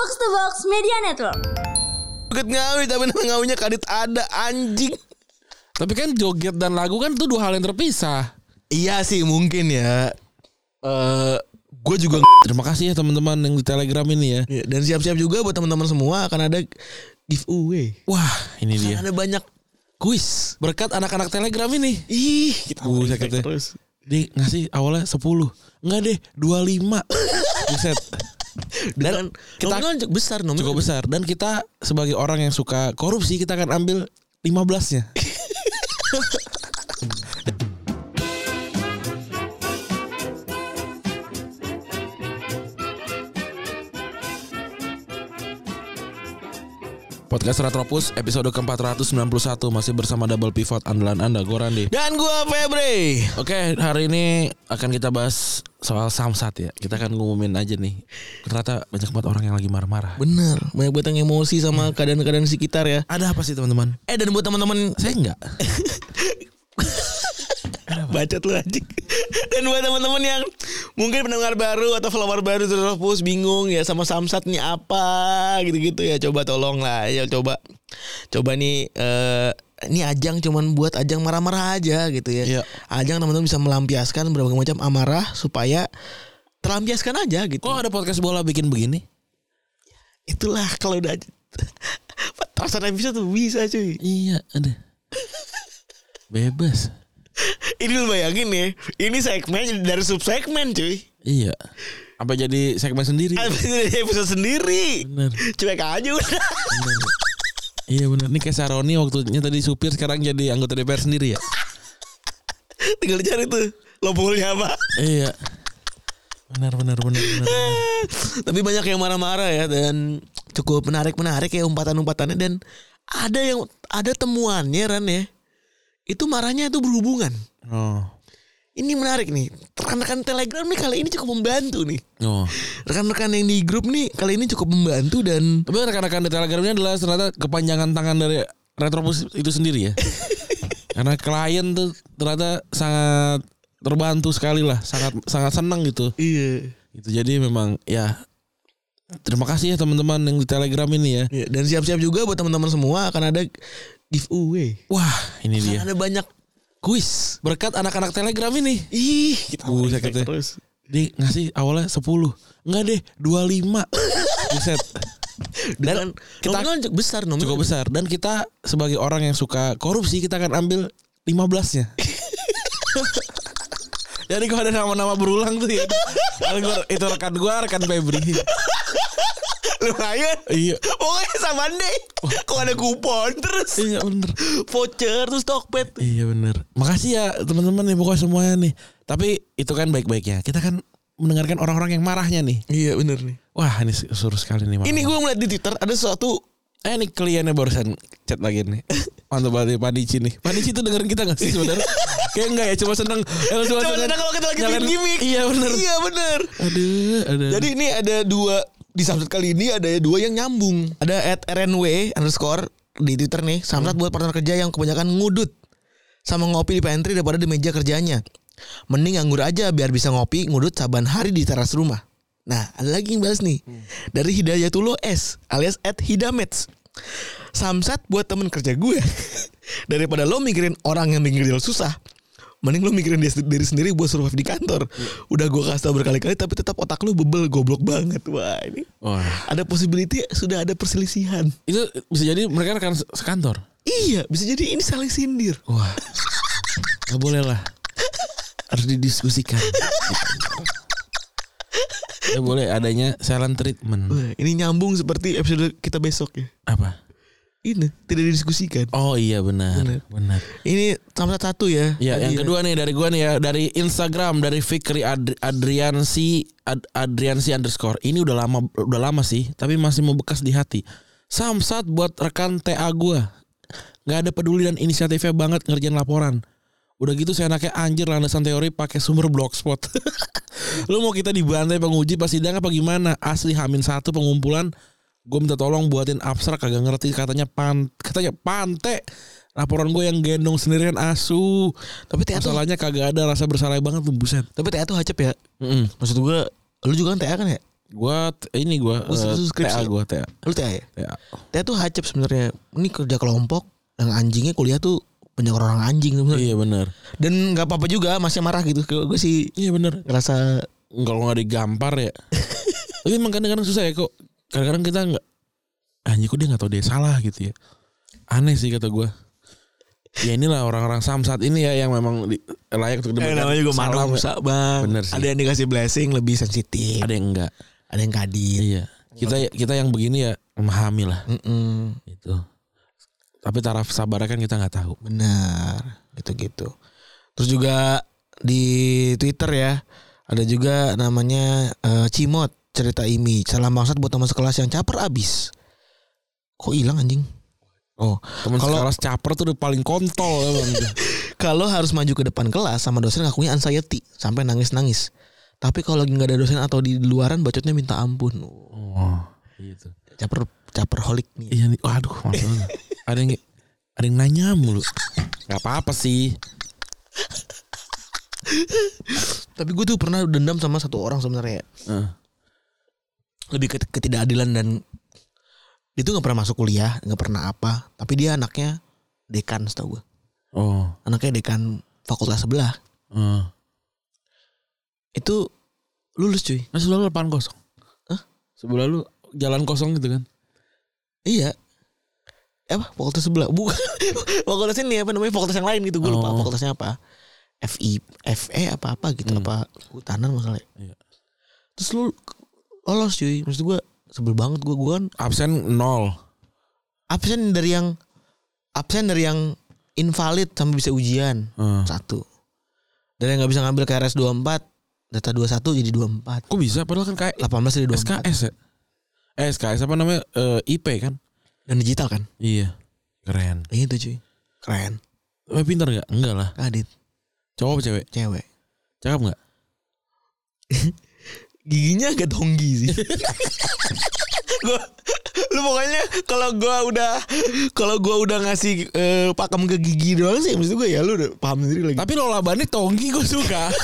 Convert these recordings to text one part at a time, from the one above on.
Box to Box Media Network. Joget ngawi tapi nama ngawinya kadit ada anjing. Tapi kan joget dan lagu kan itu dua hal yang terpisah. Iya sih mungkin ya. Eh gue juga Terima kasih ya teman-teman yang di Telegram ini ya. Ya, dan siap-siap juga buat teman-teman semua akan ada giveaway. Wah, ini Akan dia. ada banyak kuis. Berkat anak-anak Telegram ini. Ih, kita Buset, katanya. terus. Di ngasih awalnya 10. Enggak deh, 25. Buset. Dan kita- nominal cukup besar nominal. Cukup besar dan kita sebagai orang yang suka korupsi kita akan ambil 15-nya. Podcast Retropus episode ke-491 masih bersama double pivot andalan Anda gue Randi. Dan gua Febri. Oke, hari ini akan kita bahas soal samsat ya. Kita akan ngumumin aja nih. Ternyata banyak banget orang yang lagi marah-marah. Bener, banyak banget yang emosi sama keadaan-keadaan sekitar ya. Ada apa sih teman-teman? Eh dan buat teman-teman Saya enggak. bacot lu anjing. Dan buat teman-teman yang mungkin pendengar baru atau follower baru terus bingung ya sama Samsat nih apa gitu-gitu ya coba tolong lah ya coba coba nih eh ini ajang cuman buat ajang marah-marah aja gitu ya. Iya. Ajang teman-teman bisa melampiaskan berbagai macam amarah supaya terlampiaskan aja gitu. Kok ada podcast bola bikin begini? Itulah kalau udah Perasaan episode tuh bisa cuy Iya, ada. Bebas. Ini lu bayangin ya Ini segmen dari subsegmen cuy Iya. Apa jadi segmen sendiri? Ada episode sendiri Bener. Cuek aja udah bener. Iya benar. Ini kayak Saroni waktunya tadi supir sekarang jadi anggota DPR sendiri ya. Tinggal dicari tuh Lompolnya apa iya. Benar benar benar benar. benar. Tapi banyak yang marah-marah ya Dan cukup menarik-menarik ya umpatan-umpatannya Dan ada yang Ada temuannya Ran ya Itu marahnya itu berhubungan Oh. Ini menarik nih Rekan-rekan telegram nih kali ini cukup membantu nih Oh. Rekan-rekan yang di grup nih Kali ini cukup membantu dan Tapi rekan-rekan di Telegram ini adalah ternyata kepanjangan tangan dari Retropus itu sendiri ya. Karena klien tuh ternyata sangat terbantu sekali lah, sangat sangat senang gitu. Iya Itu jadi memang ya terima kasih ya teman-teman yang di Telegram ini ya. Ya, dan siap-siap juga buat teman-teman semua akan ada giveaway. Wah, ini dia. Ada banyak kuis. Berkat anak-anak Telegram ini. Ih, kita Buset, respect katanya. terus. Di ngasih awalnya 10. Enggak deh, 25. Buset. Dan kita- cukup besar nominal. Cukup besar dan kita sebagai orang yang suka korupsi kita akan ambil 15-nya. Jadi kalau ada nama-nama berulang tuh ya. Itu rekan gua, rekan Febri. Lumayan. Iya. Pokoknya sama deh. Kok ada kupon terus. Iya bener. Voucher terus Tokped. Iya bener. Makasih ya teman-teman nih pokoknya semuanya nih. Tapi itu kan baik-baiknya. Kita kan mendengarkan orang-orang yang marahnya nih. Iya bener nih. Wah ini suruh sekali nih. Ini gue ngeliat di Twitter ada suatu Eh nih kliennya barusan chat lagi nih. Mantap banget nih Panici nih. Panici tuh dengerin kita gak sih sebenarnya? Kayak enggak ya, cuma seneng. Eh, cuma Coba seneng- kalau kita lagi bikin gimmick. Iya bener. Iya bener. Aduh, aduh. Jadi ini ada dua di Samsat kali ini ada dua yang nyambung. Ada at RNW underscore di Twitter nih. Samsat buat partner kerja yang kebanyakan ngudut sama ngopi di pantry daripada di meja kerjanya. Mending nganggur aja biar bisa ngopi ngudut saban hari di teras rumah. Nah, ada lagi yang balas nih. Dari Hidayatullah S alias at Hidamets. Samsat buat temen kerja gue. Daripada lo mikirin orang yang bikin susah. Mending lo mikirin dia diri sendiri buat survive di kantor. Udah gue kasih tau berkali-kali tapi tetap otak lo bebel goblok banget. Wah ini Wah, ada possibility sudah ada perselisihan. itu bisa jadi mereka rekan se- sekantor. Iya bisa jadi ini saling sindir. Wah, nggak boleh lah. Harus didiskusikan. Nggak boleh adanya silent treatment. Wah ini nyambung seperti episode kita besok ya. Apa? Ini tidak didiskusikan. Oh iya benar, Benar. benar. Ini Samsat satu ya. Ya, yang kedua nih dari gua nih ya dari Instagram dari Fikri Ad- Adriansi Ad- Adriansi underscore. Ini udah lama udah lama sih, tapi masih membekas di hati. Samsat buat rekan TA gua. nggak ada peduli dan inisiatifnya banget ngerjain laporan. Udah gitu saya anaknya anjir landasan teori pakai sumber blogspot. Lu mau kita dibantai penguji pas sidang apa gimana? Asli Hamin satu pengumpulan gue minta tolong buatin abstrak kagak ngerti katanya pan katanya pante laporan gue yang gendong sendirian asu Tapi TA tuh, masalahnya kagak ada rasa bersalah banget tuh buset tapi TA tuh hacep ya. Mm-mm. Maksud gue, lu juga kan TA kan ya? Gua t- ini eh, skripsi TA ya? gua TA. Lu TA ya? TA. TA tuh hacep sebenarnya. Ini kerja kelompok yang anjingnya kuliah tuh banyak orang anjing sebenarnya. Iya benar. Dan nggak apa-apa juga masih marah gitu. Gue sih Iya benar. ngerasa Kalau nggak digampar ya. Tapi emang kadang-kadang susah ya kok. Kadang-kadang kita nggak anjing kok dia nggak tahu dia salah gitu ya. Aneh sih kata gua. Ya inilah orang-orang samsat ini ya yang memang di, layak untuk Eh, diberikan namanya juga salam ya. manusia bang. Bener sih. Ada yang dikasih blessing lebih sensitif. Ada yang enggak. Ada yang kadit. Iya. Kita kita yang begini ya memahami lah itu. Tapi taraf sabarnya kan kita nggak tahu. Benar. Gitu-gitu. Terus juga di Twitter ya. Ada juga namanya eh, Cimot cerita Imi. Salam bangsat buat teman sekelas yang caper abis. Kok hilang anjing? Oh, Teman Kalau- sekelas caper tuh udah paling kontol emang. kalau harus maju ke depan kelas sama dosen ngakunya anxiety sampai nangis-nangis. Tapi kalau lagi nggak ada dosen atau di luaran bacotnya minta ampun. Oh, gitu. Caper caper holik nih. Iya nih, waduh, maksudnya. ada yang ada yang nanya mulu. Gak apa-apa sih. Tapi gue tuh pernah dendam sama satu orang sebenarnya. Eh, Lebih ke ketidakadilan dan dia tuh nggak pernah masuk kuliah, nggak pernah apa. Tapi dia anaknya dekan setahu gue. Oh, Anaknya dekan fakultas sebelah. eh. Itu lulus cuy. Nah sebelah lu lapangan kosong. Hah? Sebelah lu jalan kosong gitu kan? Iya. Eh, Apa fakultas sebelah? Bukan. fakultas ini apa namanya? Fakultas yang lain gitu. Gue lupa Oh. fakultasnya apa. FI, FE apa apa gitu Hmm. apa hutanan masalahnya. Iya. Terus lu lolos cuy. Maksud gue sebel banget gue gue kan Absen nol. absen dari yang absen dari yang invalid sampai bisa ujian Eh. satu. Dari yang nggak bisa ngambil KRS 24 data 21 jadi 24. Kok bisa? Padahal kan kayak 18 jadi 24. SKS ya? Eh SKS apa namanya? Eh, IP kan? Dan digital kan? Iya. Keren. Itu cuy. Keren. Tapi pintar gak? Enggak lah. Kadit Cowok apa cewek? cewek. Cakep gak? giginya agak tonggi sih. gua lu pokoknya kalau gua udah kalau gua udah ngasih eh, pakem ke gigi doang sih maksud gue ya lu udah paham sendiri lagi. Tapi Lola Bunny tonggi gue suka.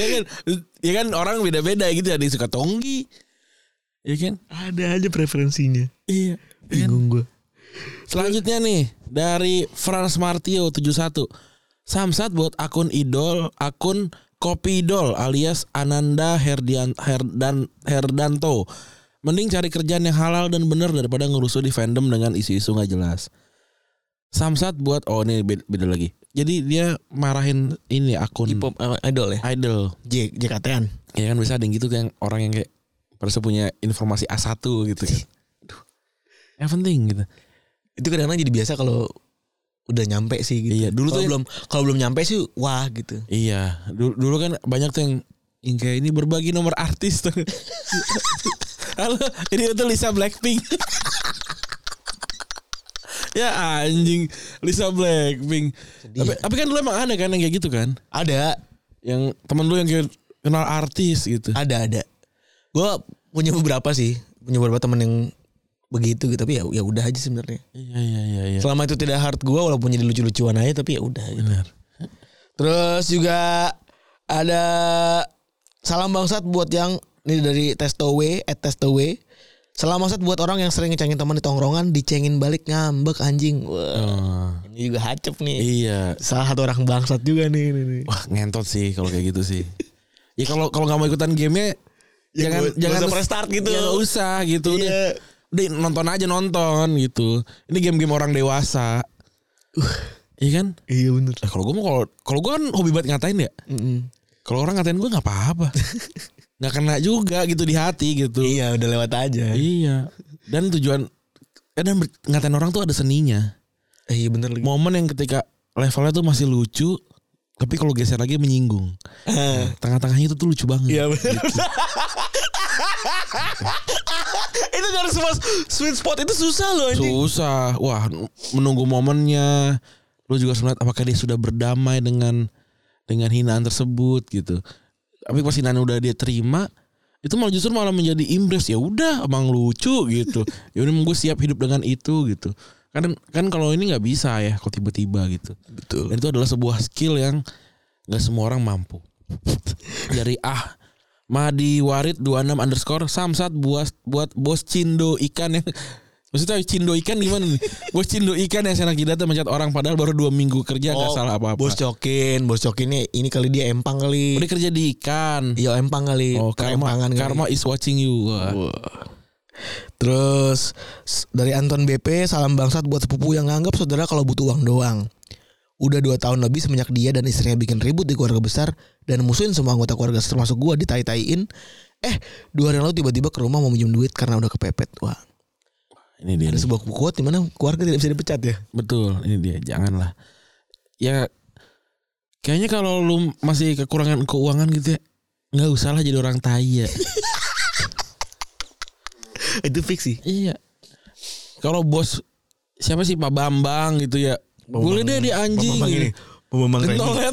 ya kan, ya kan orang beda-beda gitu ada yang suka tonggi, ya kan? Ada aja preferensinya. Iya. Bingung gua. Selanjutnya nih dari Frans Martio 71. Samsat buat akun idol, akun Kopi Idol alias Ananda Herdian Herdan Herdanto. Mending cari kerjaan yang halal dan bener daripada ngerusuh di fandom dengan isu-isu nggak jelas. Samsat buat oh ini beda, beda lagi. Jadi dia marahin ini akun K-pop eh, idol ya. idol. J JKT-an. Ya kan bisa ada yang gitu yang orang yang kayak merasa punya informasi A1 gitu kan. Aduh. Yang penting gitu. Itu kadang-kadang jadi biasa kalau udah nyampe sih gitu. Iya, dulu kalau tuh- belum kalau belum nyampe sih wah gitu. Iya, dulu, dulu kan banyak tuh yang, yang kayak ini berbagi nomor artis tuh. Halo, ini itu Lisa Blackpink. ya anjing, Lisa Blackpink. Tapi, tapi kan dulu emang ada kan yang kayak gitu kan? Ada, Yang temen lu yang kayak kenal artis gitu. ada ada. Gua punya beberapa sih, punya beberapa temen yang begitu gitu tapi ya ya udah aja sebenarnya. Iya iya iya iya. Selama itu tidak hard gua walaupun jadi lucu-lucuan aja tapi ya udah gitu. Benar. Terus juga ada salam bangsat buat yang ini dari Testowe, at Testowe. Salam bangsat buat orang yang sering ngecengin teman di tongkrongan, dicengin balik ngambek anjing. Wah, Oh, ini juga hacep nih. iya. Salah satu orang bangsat juga nih. ini nih. Wah ngentot sih kalau kayak gitu sih. Ya kalau kalau nggak mau ikutan gamenya Ya, jangan jangan usah press start gitu. Ya nggak usah gitu. Iya. Udah nonton aja nonton gitu. Ini game-game orang dewasa. Iya kan? Iya bener. Eh, kalau gue mau kalau kalau gue kan hobi banget ngatain ya. Mm-mm. Kalau orang ngatain gue nggak apa-apa. nggak kena juga gitu di hati gitu. Iya udah lewat aja. Iya. Dan tujuan eh, dan ngatain orang tuh ada seninya. Eh, iya bener lagi. Momen yang ketika levelnya tuh masih lucu, tapi kalau geser lagi menyinggung. Nah, tengah-tengahnya itu tuh lucu banget. Iya bener. itu dari semua sweet spot itu susah loh anjing. Susah. Wah, menunggu momennya. Lu juga harus melihat apakah dia sudah berdamai dengan dengan hinaan tersebut gitu. Tapi pas hinaan udah dia terima, itu malah justru malah menjadi impress ya udah emang lucu gitu. ya udah gue siap hidup dengan itu gitu. Kan kan kalau ini nggak bisa ya kok tiba-tiba gitu. Betul. Dan itu adalah sebuah skill yang nggak semua orang mampu. Dari ah Mahdi Warid 26 underscore Samsat buat buat bos Cindo ikan yang Maksudnya Cindo ikan gimana nih? Bos Cindo ikan yang senang data mencat orang padahal baru dua minggu kerja nggak salah apa-apa. Oh, Bos Cokin, Bos Cokin ini, ini kali dia empang kali. Udah kerja di ikan. Iya empang kali. Oh, karma, Perempangan kali. karma is watching you. Wah. Terus dari Anton BP salam bangsat buat sepupu yang nganggap saudara kalau butuh uang doang. Udah dua tahun lebih semenjak dia dan istrinya bikin ribut di keluarga besar dan musuhin semua anggota keluarga termasuk gua ditai-taiin. Eh dua hari lalu tiba-tiba ke rumah mau minjem duit karena udah kepepet. Wah Ini dia. ada nih. sebuah quote di mana keluarga tidak bisa dipecat ya. Betul, ini dia. Janganlah. Ya kayaknya kalau lu masih kekurangan keuangan gitu ya, nggak usah lah jadi orang tai ya. Itu fiksi. iya. Kalau bos siapa sih Pak Bambang gitu ya. Boleh deh di anjing. Bambang ini. Bambang. Gentolet.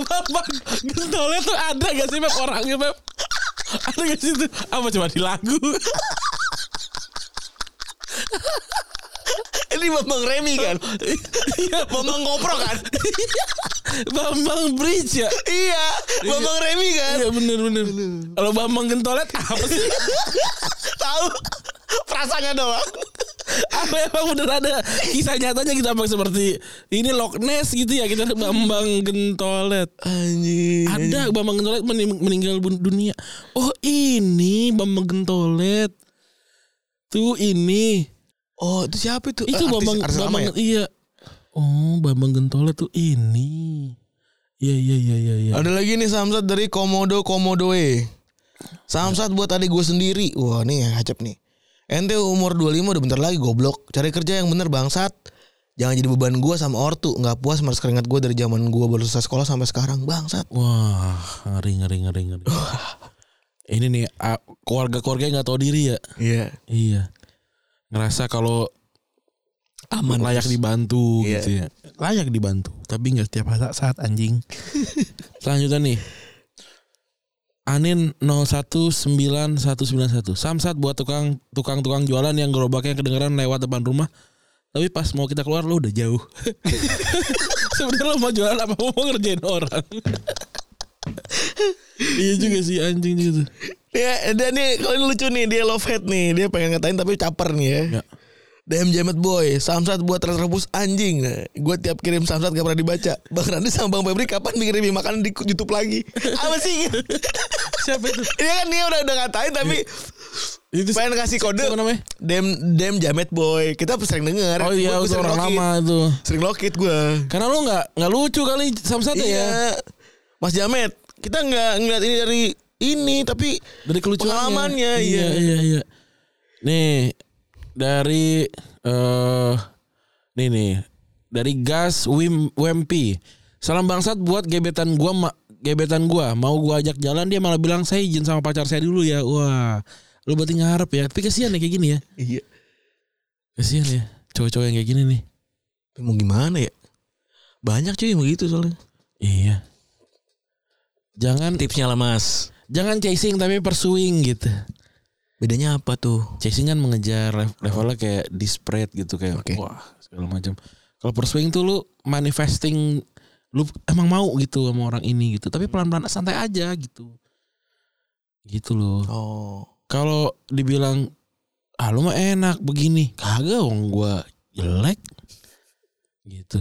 Bambang Gentolet tuh ada gak sih Beb orangnya Beb? Ada gak sih itu? Apa coba di lagu? Ini Bambang Remi kan. Iya, Bambang Kopro kan. Bambang Bridge ya. iya. Bambang Remi kan. Iya bener bener. Kalau Bambang Gentolet apa sih? Tahu. Perasaannya doang. apa emang bener ada kisah nyatanya kita apa seperti ini Loch Ness gitu ya kita ada Bambang Gentolet Anjing. ada Bambang Gentolet mening- meninggal dunia oh ini Bambang Gentolet tuh ini Oh itu siapa itu? itu Eh, artis- Bambang artis Bambang ya? iya oh Bambang Gentolet tuh ini iya iya iya iya iya Ada lagi nih Samsat dari Komodo Komodoe. Samsat buat adik gue sendiri. Wah nih hacep nih. Ente umur 25 udah bentar lagi goblok. Cari kerja yang bener bangsat. Jangan jadi beban gue sama ortu. Nggak puas meres keringat gue dari zaman gue baru selesai sekolah sampai sekarang bangsat. wah ngeri ngeri ngeri ngeri ini nih keluarga-keluarga yang nggak tahu diri ya Iya. Iya. Ngerasa kalau Aman. layak dibantu Iya. gitu ya. Layak dibantu, tapi nggak setiap saat, saat anjing. Selanjutnya nih. Anin 019191 Samsat buat tukang tukang tukang jualan yang gerobaknya kedengeran lewat depan rumah. Tapi pas mau kita keluar lo udah jauh. Sebenarnya lo mau jualan apa mau ngerjain orang. iya juga sih anjing gitu. Ya, dan nih kalau ini lucu nih dia love hate nih dia pengen ngatain tapi caper nih ya. Ya. DM Jamet Boy, Samsat buat rebus anjing. Gue tiap kirim Samsat gak pernah dibaca. Bang Randi sama Bang Febri kapan ngirimin makanan di YouTube lagi? Apa sih? Siapa itu? Ini kan dia udah udah ngatain tapi Itu pengen kasih kode. siapa namanya? Dem Dem Jamet Boy. Kita sering denger. Oh iya, Gua- orang lama itu. Sering lokit gue. Karena lu nggak nggak lucu kali samsat ya. Iya. Mas Jamet, kita nggak ngeliat ini dari ini tapi Dari kelucuannya. Pengalamannya, iya. iya. Iya, iya, Nih dari eh nih nih dari Gas Wim Wempi. Salam bangsat buat gebetan gua ma, gebetan gua mau gua ajak jalan dia malah bilang saya izin sama pacar saya dulu ya. Wah. Lu berarti ngarep ya. Tapi kasihan ya kayak gini ya. iya. Kasihan ya. Cowok-cowok yang kayak gini nih. Tapi Mau gimana ya? Banyak cuy yang begitu soalnya. Iya. Jangan Tipsnya lah Mas. Jangan chasing tapi pursuing gitu. Bedanya apa tuh? Chasing kan mengejar lev- levelnya kayak disparate gitu kayak Oke. wah segala macam. Kalau pursuing tuh lu manifesting lu emang mau gitu sama orang ini gitu. Tapi pelan-pelan santai aja gitu. Gitu loh. Oh. Kalau dibilang ah lu mah enak begini, kagak wong gua jelek. Gitu.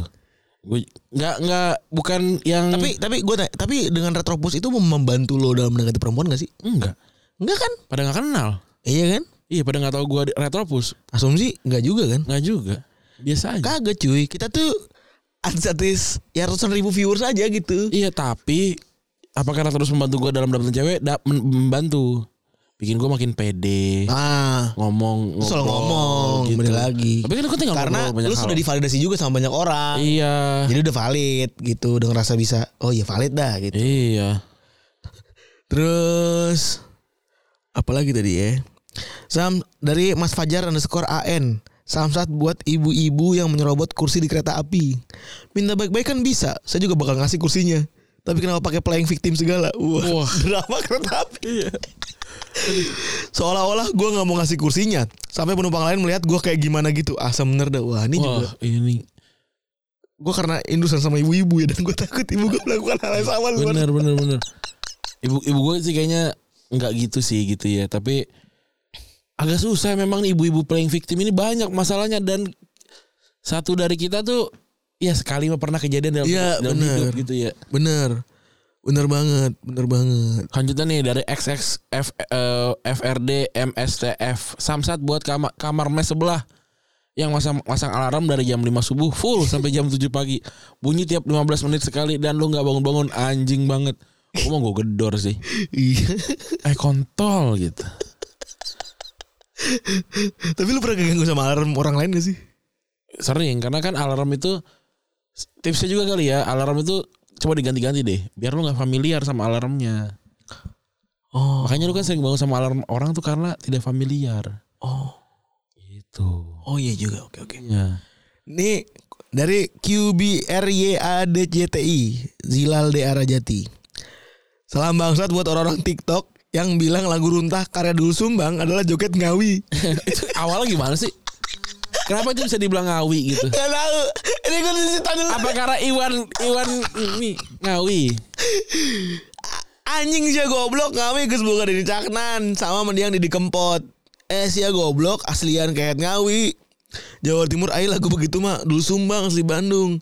Gue nggak nggak bukan yang Tapi tapi gue tapi dengan retropus itu membantu lo dalam mendekati perempuan gak sih? enggak. Enggak kan? Pada nggak kenal. Iya kan? Iya pada nggak tahu di- retropus. Asumsi enggak juga kan? Nggak juga. Biasa aja. Kagak cuy. Kita tuh artis ya ratusan ribu viewers aja gitu. Iya tapi apakah terus membantu gue dalam dapetin cewek? Da, membantu. Bikin gue makin pede. Ah, Ngomong, ngobrol, ngomong gitu. balik lagi. Tapi kan gue tinggal Karena lu hal. sudah divalidasi juga sama banyak orang. Iya. Jadi udah valid gitu dengan rasa bisa oh iya valid dah gitu. Iya. Terus apalagi tadi ya? Sam dari Mas Fajar underscore AN. Samsat buat ibu-ibu yang menyerobot kursi di kereta api. Minta baik-baik kan bisa. Saya juga bakal ngasih kursinya. Tapi kenapa pakai playing victim segala? Wah, Wah. drama kereta api. Seolah-olah gue nggak mau ngasih kursinya. Sampai penumpang lain melihat gue kayak gimana gitu. Asam bener dah. Wah ini juga. Wah ini gue karena indusan sama ibu-ibu ya dan gue takut ibu gue melakukan hal yang sama. Bener bener bener. Ibu ibu gue sih kayaknya nggak gitu sih gitu ya. Tapi agak susah memang ibu-ibu playing victim ini banyak masalahnya dan satu dari kita tuh ya sekali pernah kejadian dalam, Iya, dalam bener. hidup gitu ya. Bener, bener banget, bener banget. Lanjutan nih dari XX F, eh, FRD MSTF Samsat buat kamar kamar mes sebelah yang masang masang alarm dari jam 5 subuh full sampai jam 7 pagi. Bunyi tiap 15 menit sekali dan lu nggak bangun-bangun anjing banget. Gue mau gue gedor sih. Iya. Eh kontol gitu. Tapi lu pernah keganggu sama alarm orang lain gak sih? Sering karena kan alarm itu tipsnya juga kali ya. Alarm itu coba diganti-ganti deh biar lu nggak familiar sama alarmnya. Oh, Makanya lu kan sering bangun sama alarm orang tuh karena tidak familiar. oh, Gitu. oh iya juga. Oke, oke. Ya. Nih dari QBRYADCTI Zilal De Arajati. Salam bangsat buat orang-orang TikTok yang bilang lagu runtah karya Dul Sumbang adalah joget ngawi. itu awalnya gimana sih? Kenapa itu bisa dibilang ngawi gitu? Gak tahu. Ini gue cerita dulu. Apa karena Iwan Iwan ini ngawi? Anjing sih goblok ngawi geus boga di caknan sama mendiang di kempot. Eh sia goblok aslian kayak ngawi. Jawa Timur ai lagu begitu mah Dul Sumbang asli Bandung.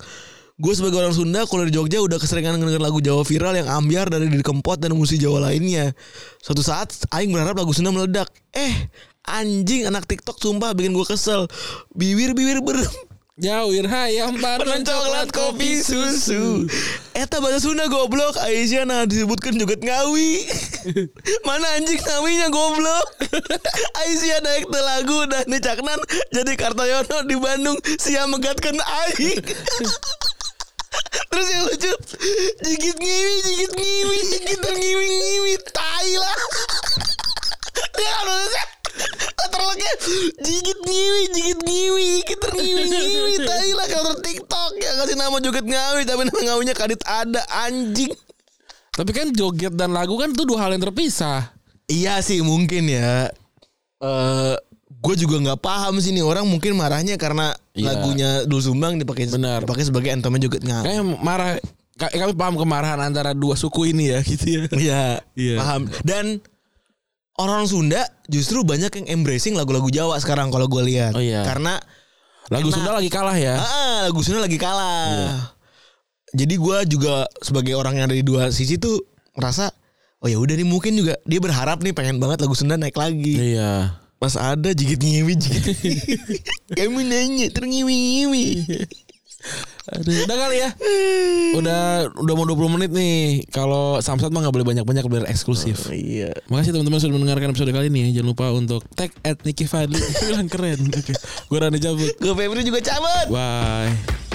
Gue sebagai orang Sunda kalau di Jogja udah keseringan denger lagu Jawa viral yang ambiar dari di kempot dan musik Jawa lainnya. Suatu saat aing berharap lagu Sunda meledak. Eh anjing anak TikTok sumpah bikin gue kesel. Bibir-bibir berem. Jawir hayam Permen coklat kopi susu. Eta bahasa Sunda goblok Aisyah nah disebutkan joget ngawi. Mana anjing ngawinya goblok? Aisyah naik ke lagu Dan dicaknan Jadi Kartoyono di Bandung Sia megatkan aing. Terus yang lucu Jigit ngiwi Jigit ngiwi Jigit ngiwi ngiwi Tai lah. Dia kan nulisnya Terleknya Jigit ngiwi Jigit ngiwi Jigit ngiwi ngiwi Tai lah Kalau TikTok Ya kasih nama joget ngawi Tapi nama ngawinya kadit ada Anjing Tapi kan joget dan lagu kan itu dua hal yang terpisah. Iya sih mungkin ya eh gue juga nggak paham sih nih orang mungkin marahnya karena Iya. lagunya Dul Sumbang dipakai Benar. dipakai sebagai antemnya joget ngawi. Kayak marah ka- kami paham kemarahan antara dua suku ini ya gitu ya. Iya, Iya. paham. Dan orang Sunda justru banyak yang embracing lagu-lagu Jawa sekarang kalau gue lihat. Oh, iya. Karena Lagu Enak. Sunda lagi kalah ya. ah, lagu Sunda lagi kalah. Iya. Jadi gue juga sebagai orang yang dari dua sisi tuh merasa oh ya udah nih mungkin juga dia berharap nih pengen banget lagu Sunda naik lagi. Iya. Mas ada jigit ngiwi jigit. Kamu nanya terngiwi ngiwi. Aduh, udah kali ya. Udah udah mau 20 menit nih. Kalau Samsat mah nggak boleh banyak-banyak biar eksklusif. iya. Makasih teman-teman sudah mendengarkan episode kali ini ya. Jangan lupa untuk tag at Nicky Fadli. Bilang keren. Oke. Gue Rani cabut. Gue Febri juga cabut. Bye.